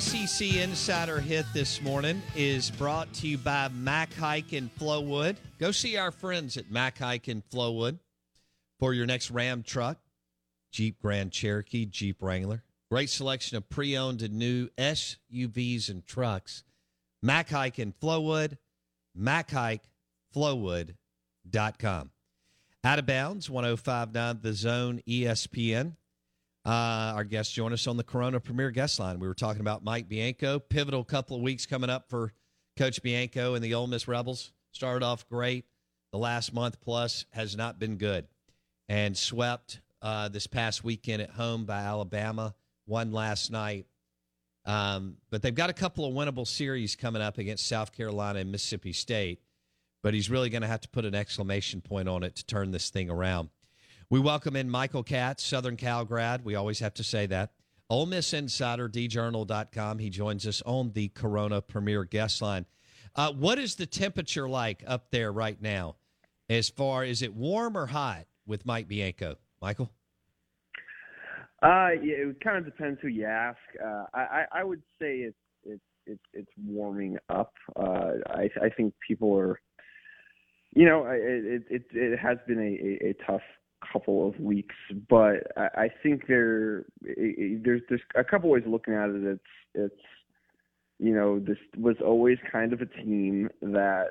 SEC Insider Hit this morning is brought to you by Mac Haik in Flowood. Go see our friends at Mac Haik in Flowood for your next Ram truck, Jeep Grand Cherokee, Jeep Wrangler. Great selection of pre owned and new SUVs and trucks. Mac Haik in Flowood, MacHikeFlowood.com. Out of bounds, 1059 The Zone ESPN. Uh, our guests join us on the Corona Premier Guest Line. We were talking about Mike Bianco. Pivotal couple of weeks coming up for Coach Bianco and the Ole Miss Rebels. Started off great. The last month plus has not been good, and swept uh, this past weekend at home by Alabama. Won last night, um, but they've got a couple of winnable series coming up against South Carolina and Mississippi State. But he's really going to have to put an exclamation point on it to turn this thing around. We welcome in Michael Katz, Southern Cal grad. We always have to say that. Ole Miss Insider, djournal.com. He joins us on the Corona Premier Guest Line. Uh, what is the temperature like up there right now? As far is it warm or hot with Mike Bianco? Michael? Uh, yeah, it kind of depends who you ask. Uh, I, I would say it's it's it's it's warming up. Uh, I I think people are, you know, it it it has been a, a, a tough couple of weeks, but I, I think there there's there's a couple ways of looking at it. It's it's you know this was always kind of a team that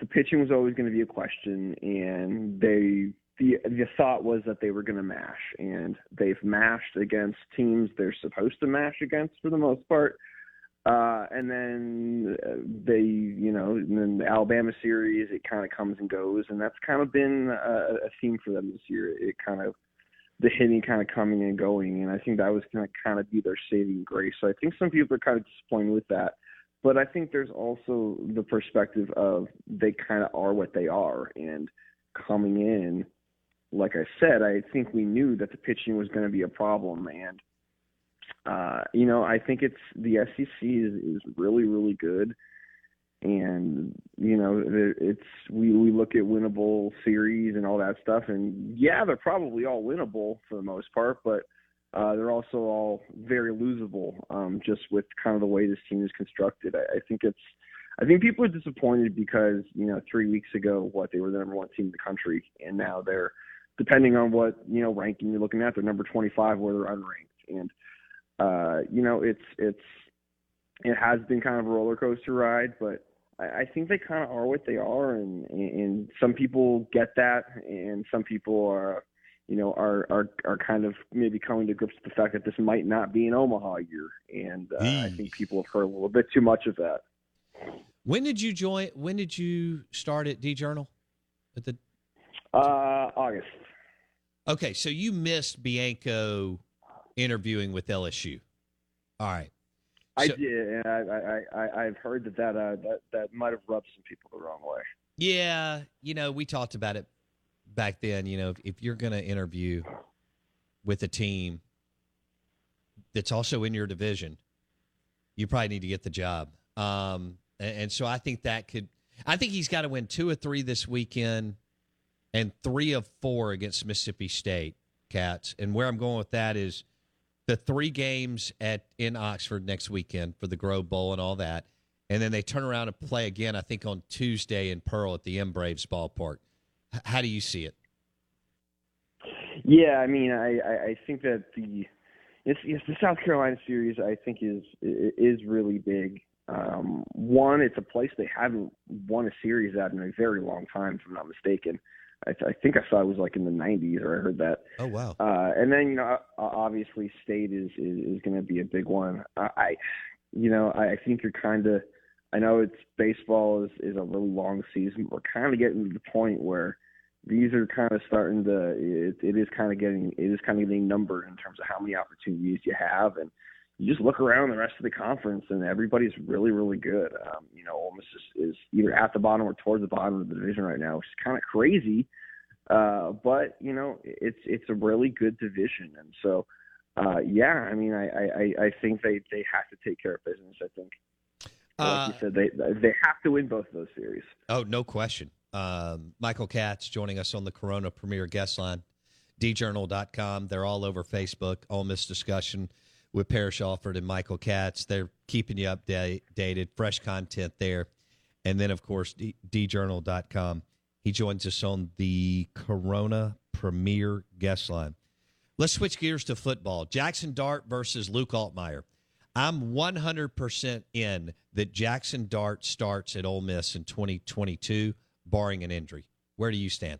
the pitching was always going to be a question, and they the the thought was that they were going to mash, and they've mashed against teams they're supposed to mash against for the most part. Uh, and then uh, they, you know, and then the Alabama series, it kind of comes and goes, and that's kind of been a, a theme for them this year. It kind of the hitting kind of coming and going, and I think that was going to kind of be their saving grace. So I think some people are kind of disappointed with that, but I think there's also the perspective of they kind of are what they are, and coming in, like I said, I think we knew that the pitching was going to be a problem, and uh, you know, I think it's the SEC is, is really, really good. And you know, it's we we look at winnable series and all that stuff, and yeah, they're probably all winnable for the most part, but uh, they're also all very losable, um, just with kind of the way this team is constructed. I, I think it's, I think people are disappointed because you know three weeks ago, what they were the number one team in the country, and now they're, depending on what you know ranking you're looking at, they're number 25 where they're unranked, and uh, you know, it's it's it has been kind of a roller coaster ride, but I, I think they kind of are what they are, and and some people get that, and some people are, you know, are are are kind of maybe coming to grips with the fact that this might not be an Omaha year, and uh, I think people have heard a little bit too much of that. When did you join? When did you start at D Journal? At the Uh, August. okay, so you missed Bianco interviewing with LSU. All right. I So- did, and I, I, I, I've heard that that, uh, that that might have rubbed some people the wrong way. Yeah, you know, we talked about it back then. You know, if, if you're going to interview with a team that's also in your division, you probably need to get the job. Um, and, and so I think that could, I think he's got to win two or three this weekend and three of four against Mississippi State Katz. And where I'm going with that is the three games at in Oxford next weekend for the Grove Bowl and all that. And then they turn around and play again, I think, on Tuesday in Pearl at the M Braves ballpark. H- how do you see it? Yeah, I mean, I, I, think that the it's, it's the South Carolina series. I think is is really big. Um, one, it's a place they haven't won a series at in a very long time, if I'm not mistaken. I, I think I saw it was like in the 90s, or I heard that. Oh wow! Uh, and then you know, obviously, state is is, is going to be a big one. I, I you know, I, I think you're kind of. I know it's baseball is is a really long season. But we're kind of getting to the point where these are kind of starting to. It, it is kind of getting it is kind of getting numbered in terms of how many opportunities you have, and you just look around the rest of the conference, and everybody's really really good. Um, you know, Ole Miss is, is either at the bottom or towards the bottom of the division right now, which is kind of crazy. Uh, but you know, it's it's a really good division, and so uh, yeah, I mean, I, I I think they they have to take care of business. I think, like Uh, you said, they they have to win both of those series. Oh, no question. Um, Michael Katz joining us on the Corona Premier Guest Line, djournal.com. They're all over Facebook. Ole Miss discussion with Parrish Alford and Michael Katz. They're keeping you updated, fresh content there. And then, of course, D- djournal.com. He joins us on the Corona Premier Guest Line. Let's switch gears to football. Jackson Dart versus Luke Altmyer. I'm 100% in that Jackson Dart starts at Ole Miss in 2022, barring an injury. Where do you stand?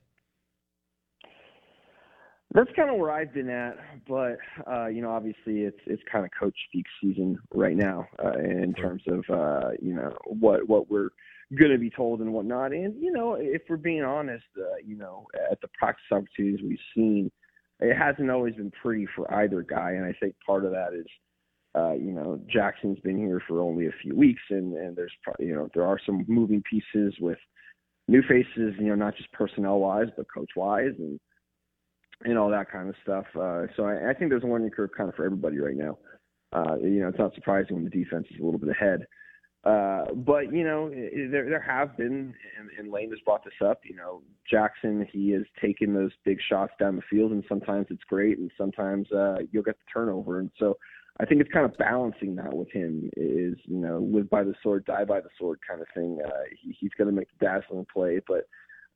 That's kind of where I've been at, but uh, you know, obviously, it's it's kind of coach speak season right now uh, in terms of uh, you know what what we're going to be told and whatnot. And you know, if we're being honest, uh, you know, at the practice opportunities we've seen, it hasn't always been pretty for either guy. And I think part of that is, uh, you know, Jackson's been here for only a few weeks, and and there's pro- you know there are some moving pieces with new faces, you know, not just personnel wise, but coach wise, and and all that kind of stuff. Uh, so I, I think there's a learning curve kind of for everybody right now. Uh, you know, it's not surprising when the defense is a little bit ahead. Uh, but you know, there there have been, and, and Lane has brought this up. You know, Jackson he has taken those big shots down the field, and sometimes it's great, and sometimes uh, you'll get the turnover. And so, I think it's kind of balancing that with him. Is you know, live by the sword, die by the sword kind of thing. Uh, he, he's going to make the dazzling play, but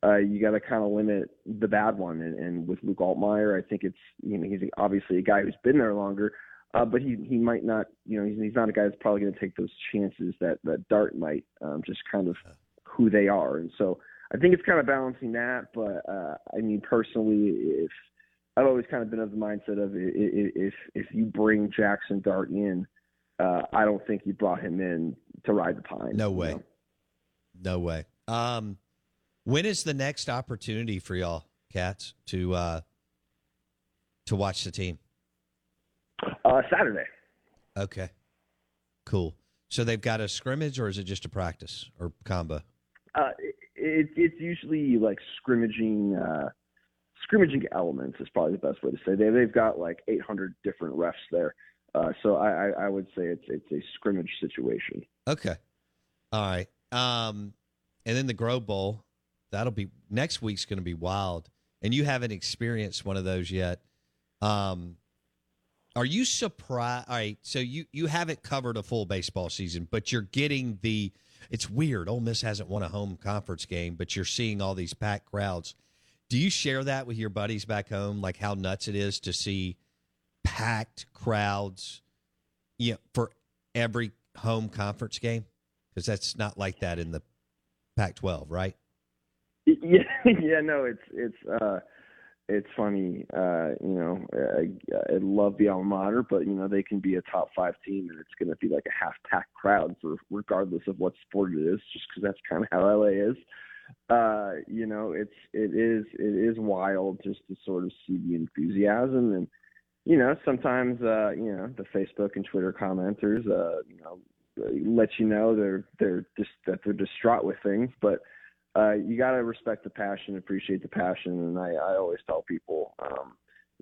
uh, you got to kind of limit the bad one. And, and with Luke Altmyer, I think it's you know he's obviously a guy who's been there longer, uh, but he he might not you know he's, he's not a guy that's probably going to take those chances that that Dart might, um, just kind of who they are. And so I think it's kind of balancing that. But uh, I mean personally, if I've always kind of been of the mindset of if if you bring Jackson Dart in, uh, I don't think you brought him in to ride the pine. No you way. know? No way. Um, when is the next opportunity for y'all, Katz, to uh, to watch the team? Uh, Saturday. Okay, cool. So they've got a scrimmage, or is it just a practice or combo? Uh, it, it's usually like scrimmaging, uh, scrimmaging elements is probably the best way to say. They they've got like 800 different refs there, uh, so I, I I would say it's it's a scrimmage situation. Okay, all right. Um, and then the Grove Bowl, that'll be next week's going to be wild. And you haven't experienced one of those yet. Um, are you surprised? All right, so you you haven't covered a full baseball season, but you're getting the. It's weird. Ole Miss hasn't won a home conference game, but you're seeing all these packed crowds. Do you share that with your buddies back home? Like how nuts it is to see packed crowds, you know, for every home conference game? Because that's not like that in the Pac-12, right? Yeah, yeah, no, it's it's uh, it's funny. Uh, you know, I, I love the alma mater, but you know they can be a top five team, and it's going to be like a half packed crowd for regardless of what sport it is, just because that's kind of how LA is. Uh, you know, it's it is it is wild just to sort of see the enthusiasm, and you know sometimes uh, you know the Facebook and Twitter commenters, uh, you know, let you know they're they're just that they're distraught with things, but uh, you got to respect the passion, appreciate the passion, and I, I always tell people, um,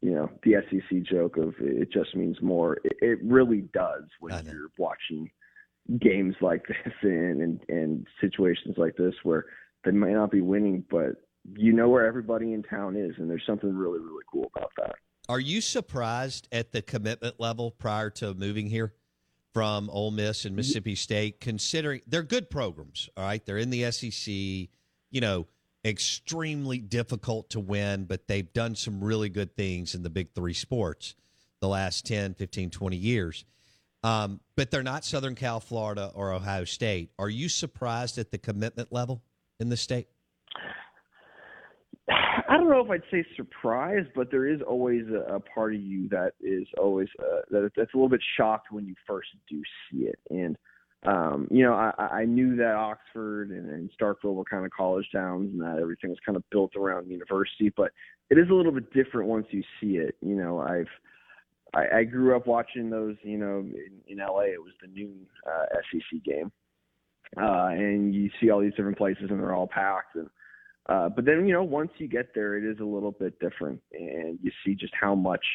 you know, the SEC joke of it just means more. It, it really does when you're watching games like this and, and and situations like this where they might not be winning, but you know where everybody in town is, and there's something really really cool about that. Are you surprised at the commitment level prior to moving here from Ole Miss and Mississippi State, considering they're good programs? All right, they're in the SEC you know, extremely difficult to win, but they've done some really good things in the big three sports the last 10, 15, 20 years. Um, but they're not Southern Cal, Florida, or Ohio State. Are you surprised at the commitment level in the state? I don't know if I'd say surprised, but there is always a, a part of you that is always uh, that that's a little bit shocked when you first do see it. And um, you know, I, I knew that Oxford and, and Starkville were kind of college towns and that everything was kind of built around university, but it is a little bit different once you see it. You know, I've I, I grew up watching those. You know, in, in LA, it was the noon uh, SEC game, uh, and you see all these different places and they're all packed. And uh, but then you know, once you get there, it is a little bit different, and you see just how much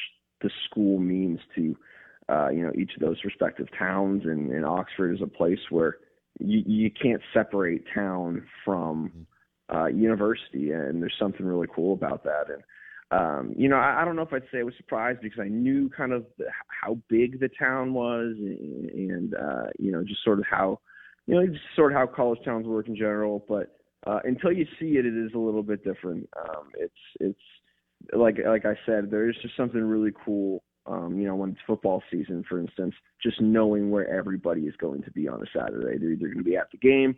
the school means to uh, you know, each of those respective towns. And, and Oxford is a place where you, you can't separate town from uh, university, and there's something really cool about that. And um, you know, I, I don't know if I'd say I was surprised because I knew kind of the, how big the town was, and, and uh, you know, just sort of how, you know, just sort of how college towns work in general. But uh, until you see it, it is a little bit different. Um, it's it's like like I said, there is just something really cool um, you know, when it's football season, for instance, just knowing where everybody is going to be on a Saturday. They're either going to be at the game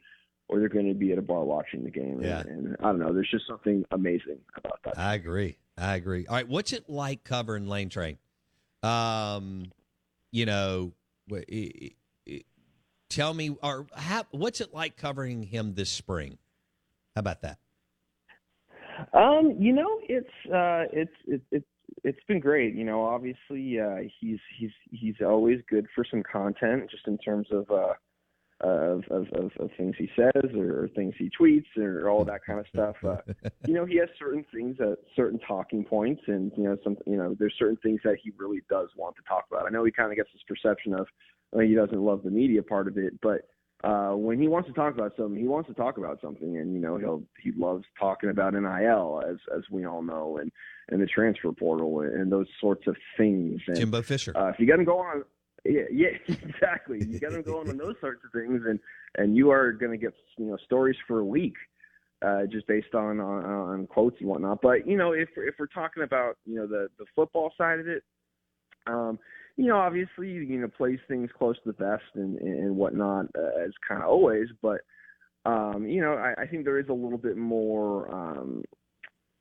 or they're going to be at a bar watching the game. Yeah. And, and I don't know, there's just something amazing about that. I agree. I agree. All right. What's it like covering Lane Train? Um, you know, tell me, or how, what's it like covering him this spring? How about that? Um, you know, it's uh, it's it, it's it's been great. You know, obviously uh, he's he's he's always good for some content, just in terms of uh, of, of, of, of things he says or things he tweets or all that kind of stuff. Uh, you know, he has certain things, uh, certain talking points, and you know, some you know, there's certain things that he really does want to talk about. I know he kind of gets this perception of well, he doesn't love the media part of it, but uh, when he wants to talk about something, he wants to talk about something, and you know he'll he loves talking about NIL as as we all know, and and the transfer portal and those sorts of things. And, Jimbo Fisher. Uh, if you got him going on, yeah, yeah, exactly. You got him going on those sorts of things, and and you are going to get you know stories for a week. Uh, just based on, on on quotes and whatnot, but you know, if if we're talking about you know the the football side of it, um, you know, obviously, you know, plays things close to the best and and whatnot uh, as kind of always, but um, you know, I, I think there is a little bit more. Um,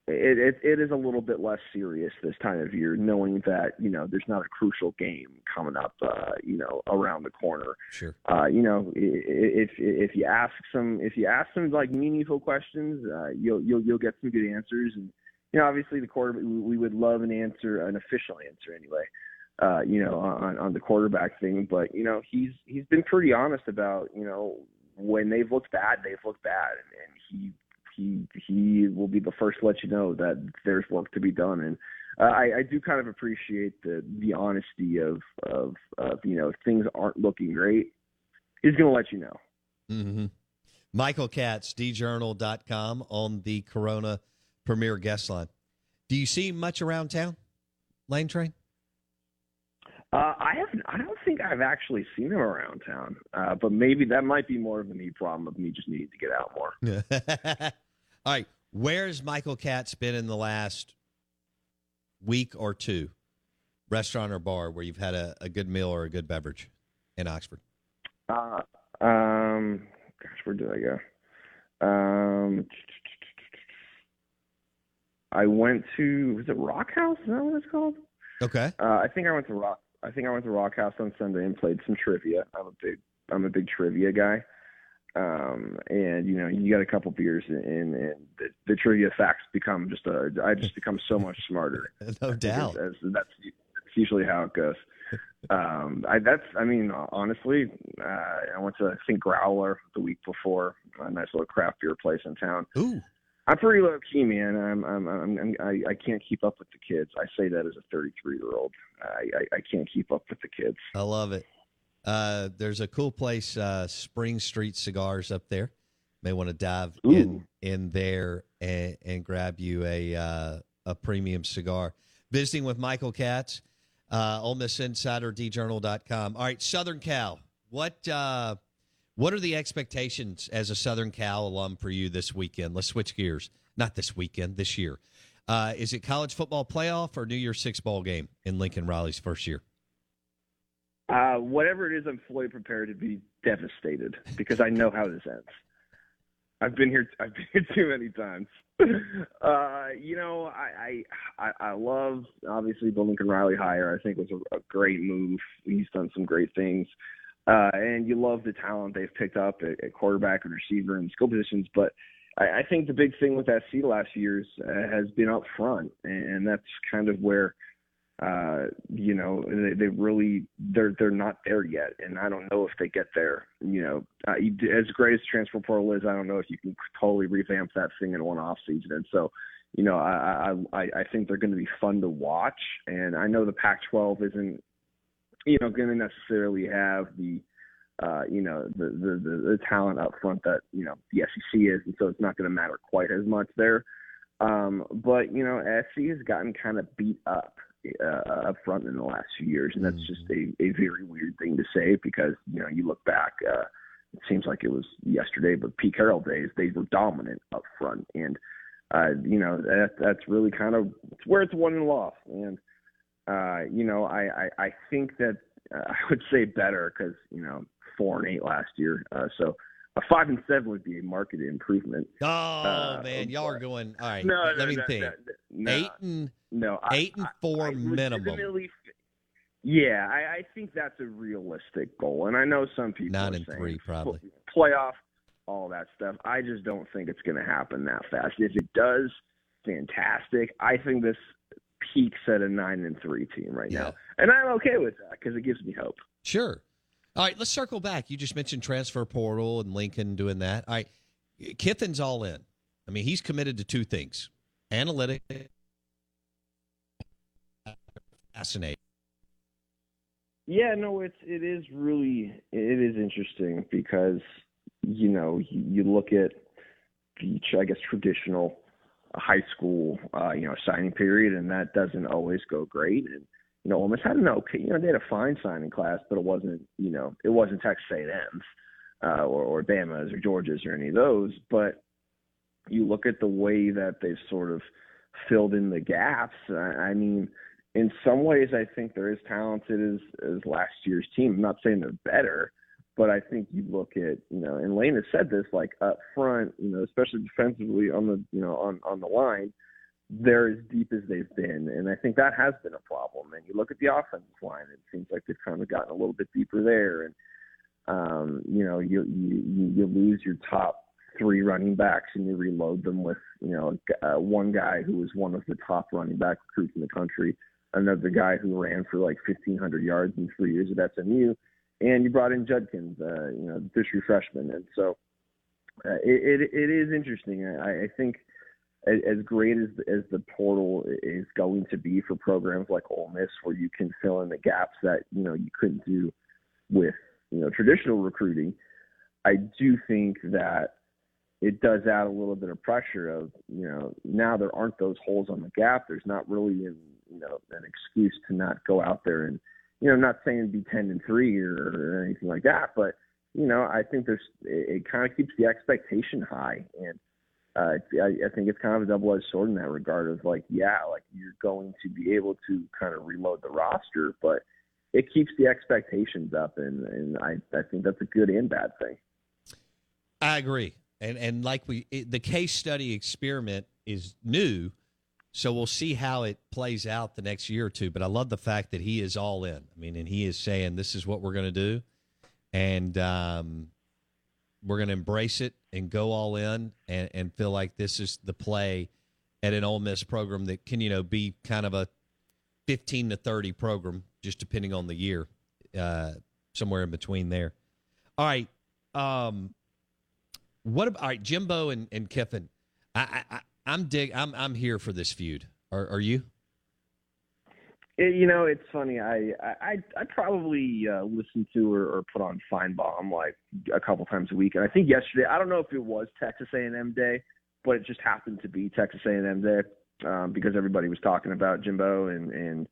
it, it it is a little bit less serious this time of year, knowing that you know there's not a crucial game coming up, uh, you know, around the corner. Sure. Uh, you know, if if you ask some if you ask some like meaningful questions, uh, you'll you'll you'll get some good answers, and you know, obviously the quarter we would love an answer, an official answer anyway uh, you know, on, on the quarterback thing. But you know, he's he's been pretty honest about you know when they've looked bad, they've looked bad, and, and he he he will be the first to let you know that there's work to be done. And uh, I, I do kind of appreciate the the honesty of of of you know if things aren't looking great. He's going to let you know. Mm-hmm. Michael Katz, djournal.com on the Corona Premier Guest Line. Do you see much around town, Lane Train? Uh, I haven't. I don't think I've actually seen him around town. Uh, but maybe that might be more of a me problem of me just needing to get out more. All right, where's Michael Katz been in the last week or two? Restaurant or bar where you've had a, a good meal or a good beverage in Oxford? Uh, um, gosh, where did I go? Um, I went to was it Rock House? Is that what it's called? Okay. Uh, I think I went to Rock. I think I went to Rock House on Sunday and played some trivia. I'm a big I'm a big trivia guy. Um, and you know, you got a couple beers and, and the, the trivia facts become just a. I just become so much smarter. no doubt. As, as that's, that's usually how it goes. Um, I that's I mean honestly, uh, I went to I think Growler the week before, a nice little craft beer place in town. Ooh. I'm pretty low key, man. I'm, I'm, I'm, I'm I, I can't keep up with the kids. I say that as a 33 year old. I, I, I can't keep up with the kids. I love it. Uh, there's a cool place, uh, Spring Street Cigars up there. May want to dive Ooh. in in there and, and grab you a uh, a premium cigar. Visiting with Michael Katz, uh, Ole Miss Insider, DJournal.com. All right, Southern Cal. What uh, what are the expectations as a Southern Cal alum for you this weekend? Let's switch gears. Not this weekend, this year. Uh, is it college football playoff or New Year's Six ball game in Lincoln Riley's first year? Uh, whatever it is, I'm fully prepared to be devastated because I know how this ends. I've been here. I've been here too many times. Uh, you know, I, I I love obviously the Lincoln Riley hire. I think was a, a great move. He's done some great things, uh, and you love the talent they've picked up at, at quarterback and receiver and skill positions. But I, I think the big thing with SC last year's uh, has been up front, and, that's kind of where uh, you know, they, they really they're they're not there yet, and I don't know if they get there. You know, uh, as great as transfer portal is, I don't know if you can totally revamp that thing in one off season. And so, you know, I I I think they're going to be fun to watch, and I know the Pac-12 isn't, you know, going to necessarily have the. Uh, you know the, the the the talent up front that you know the SEC is, and so it's not going to matter quite as much there. Um, but you know, SC has gotten kind of beat up uh, up front in the last few years, and that's just a, a very weird thing to say because you know you look back, uh, it seems like it was yesterday, but Pete Carroll days they were dominant up front, and uh, you know that that's really kind of it's where it's won and lost, and uh, you know I I, I think that uh, I would say better because you know four and eight last year, uh, so a five and seven would be a market improvement. Oh Uh, man, y'all are going. All right, No, let no, me no, think. no, eight and no, I- eight and I- four I minimum. Yeah, I, I think that's a realistic goal, and I know some people Nine and saying three, probably. playoff, all that stuff. I just don't think it's going to happen that fast. If it does, fantastic. I think this peaks at a nine and three team right Yeah. now, and I'm okay with that because it gives me hope. Sure. All right, let's circle back. You just mentioned transfer portal and Lincoln doing that. All right, Kiffin's all in. I mean, he's committed to two things: analytic, fascinating. Yeah, no, it's it is really it is interesting because you know you, you look at the I guess traditional high school uh, you know signing period, and that doesn't always go great. And you know, almost had an okay, you know, they had a fine signing class, but it wasn't you know it wasn't Texas A&M's uh, or or Bama's or Georgia's or any of those. But you look at the way that they've sort of filled in the gaps. I, I mean in some ways, I think they're as talented as as last year's team. I'm not saying they're better, but I think you look at you know, and Lane has said this like up front, you know, especially defensively on the you know on on the line, they're as deep as they've been, and I think that has been a problem. And you look at the offensive line; it seems like they've kind of gotten a little bit deeper there, and um, you know, you you you lose your top three running backs and you reload them with you know uh, one guy who was one of the top running back recruits in the country another guy who ran for like 1,500 yards in three years at SMU, and you brought in Judkins, uh, you know, this freshman, and so uh, it, it it is interesting. I, I think as, as great as as the portal is going to be for programs like Ole Miss, where you can fill in the gaps that you know you couldn't do with you know traditional recruiting, I do think that it does add a little bit of pressure of you know now there aren't those holes on the gap. There's not really an you know an excuse to not go out there and you know I'm not saying be ten and three or, or anything like that, but you know I think there's it, it kind of keeps the expectation high and. Uh, I, I think it's kind of a double-edged sword in that regard of like, yeah, like you're going to be able to kind of reload the roster, but it keeps the expectations up, and, and I, I think that's a good and bad thing. I agree, and and like we, it, the case study experiment is new, So we'll see how it plays out the next year or two. But I love the fact that he is all in. I mean, and he is saying this is what we're going to do, and um, we're going to embrace it and go all in, and, and feel like this is the play at an Ole Miss program that can you know be kind of a fifteen to thirty program, just depending on the year, uh, somewhere in between there. All right. Um, what about all right, Jimbo and, and Kiffin? I, I, I'm dig. I'm I'm here for this feud. Are, are you? It, you know, it's funny. I I I probably uh, listen to or, or put on Finebaum like a couple times a week, and I think yesterday. I don't know if it was Texas A&M Day, but it just happened to be Texas A&M Day um, because everybody was talking about Jimbo and and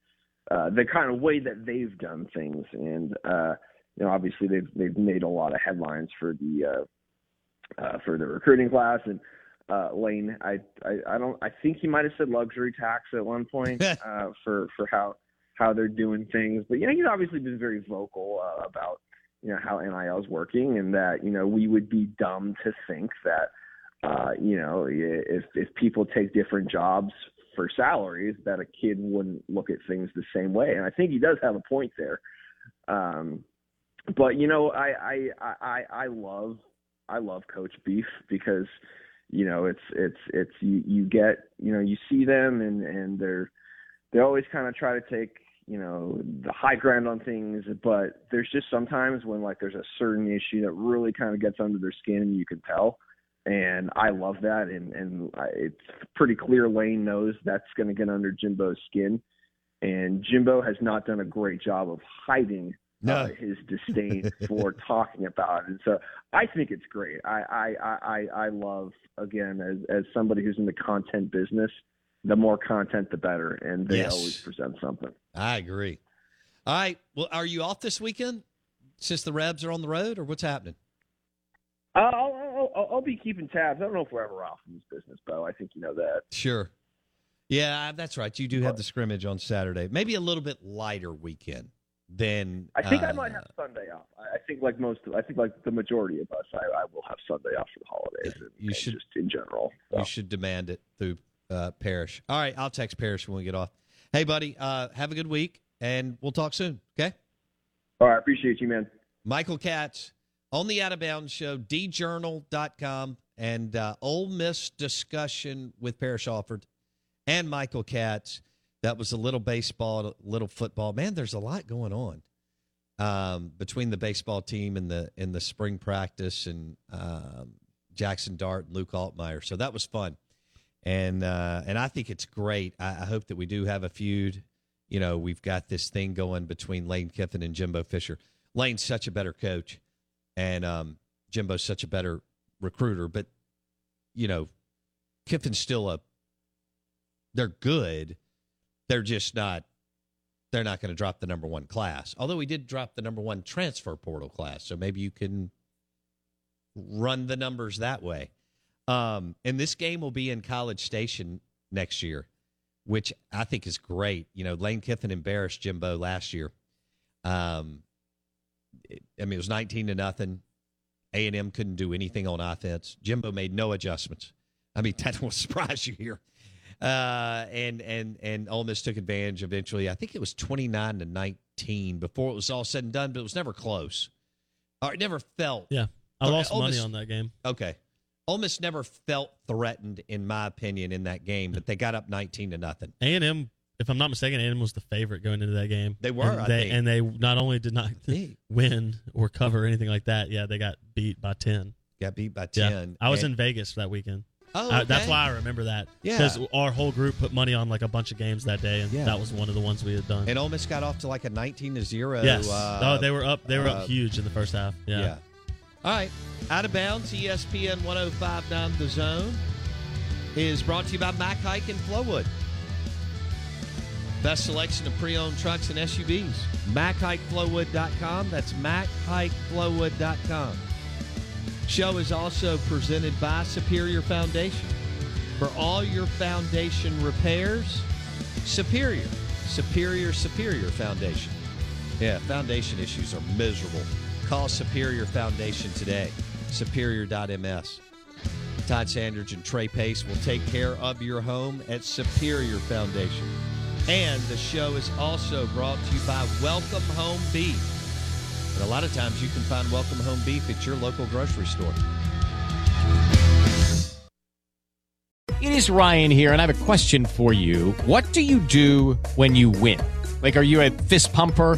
uh, the kind of way that they've done things, and uh, you know, obviously they've they've made a lot of headlines for the uh, uh, for the recruiting class and uh, Lane. I, I I don't. I think he might have said luxury tax at one point uh, for for how how they're doing things. But you know, he's obviously been very vocal uh, about you know how NIL is working, and that you know we would be dumb to think that uh, you know if if people take different jobs for salaries, that a kid wouldn't look at things the same way. And I think he does have a point there. Um, but you know, I I I I love I love Coach Beef because you know it's it's it's you you get you know you see them and and they're they always kind of try to take you know the high ground on things but there's just sometimes when like there's a certain issue that really kind of gets under their skin and you can tell and I love that and and I, it's pretty clear Lane knows that's going to get under Jimbo's skin and Jimbo has not done a great job of hiding no. uh, his disdain for talking about it. And so I think it's great. I, I, I, I love, again, as, as somebody who's in the content business, the more content, the better. And they Yes. always present something. I agree. All right. Well, are you off this weekend since the Rebs are on the road, or what's happening? Uh, I'll, I'll, I'll, I'll be keeping tabs. I don't know if we're ever off in this business, Bo. I think you know that. Sure. Yeah, that's right. You do have the scrimmage on Saturday. Maybe a little bit lighter weekend than. I think I uh, might have Sunday off. I I think like most, I think like the majority of us, I, I will have Sunday off for the holidays. and, you should- just in general. You should demand it through uh, Parrish. All right, I'll text Parrish when we get off. Hey, buddy, uh, have a good week, and we'll talk soon. Okay. All right, appreciate you, man. Michael Katz on the Out of Bounds Show, djournal.com, and uh, Ole Miss discussion with Parrish Alford and Michael Katz. That was a little baseball, little football. Man, there's a lot going on um, between the baseball team and the in the spring practice and um, Jackson Dart and Luke Altmyer. So that was fun, and uh, and I think it's great. I, I hope that we do have a feud. You know, we've got this thing going between Lane Kiffin and Jimbo Fisher. Lane's such a better coach, and um, Jimbo's such a better recruiter. But you know, Kiffin's still a. They're good. They're just not. They're not going to drop the number one class. Although we did drop the number one transfer portal class, so maybe you can run the numbers that way. Um, and this game will be in College Station next year, which I think is great. You know, Lane Kiffin embarrassed Jimbo last year. Um, it- I mean, it was nineteen to nothing. A and M couldn't do anything on offense. Jimbo made no adjustments. I mean, that will surprise you here. Uh, and and and Ole Miss took advantage eventually. I think it was twenty nine to nineteen before it was all said and done, but it was never close. Or it never felt. Yeah. I lost Ole money Miss- on that game. Okay. Ole Miss never felt threatened, in my opinion, in that game, but they got up nineteen to nothing. A and M, if I'm not mistaken, A and M was the favorite going into that game. They were, and I they, think. and they not only did not win or cover or anything like that. Yeah, they got beat by ten. Got beat by Yeah. 10, I was and- in Vegas that weekend. Oh, I- that's why I remember that. Yeah. because our whole group put money on like a bunch of games that day, and Yeah. that was one of the ones we had done. And Ole Miss got off to like a nineteen to zero. yes. Uh, oh, they were up. They were uh, up huge in the first half. Yeah. Yeah. All right. Out of bounds, ESPN 1059 The Zone is brought to you by Mac Haik in Flowood. Best selection of pre owned trucks and SUVs. MacHikeFlowwood.com. That's MacHikeFlowwood.com. Show is also presented by Superior Foundation. For all your foundation repairs, Superior. Superior, Superior Foundation. Yeah, foundation issues are miserable. Call Superior Foundation today. Superior.ms. Todd Sandridge and Trey Pace will take care of your home at Superior Foundation. And the show is also brought to you by Welcome Home Beef. And a lot of times you can find Welcome Home Beef at your local grocery store. It is Ryan here, and I have a question for you. What do you do when you win? Like, are you a fist pumper?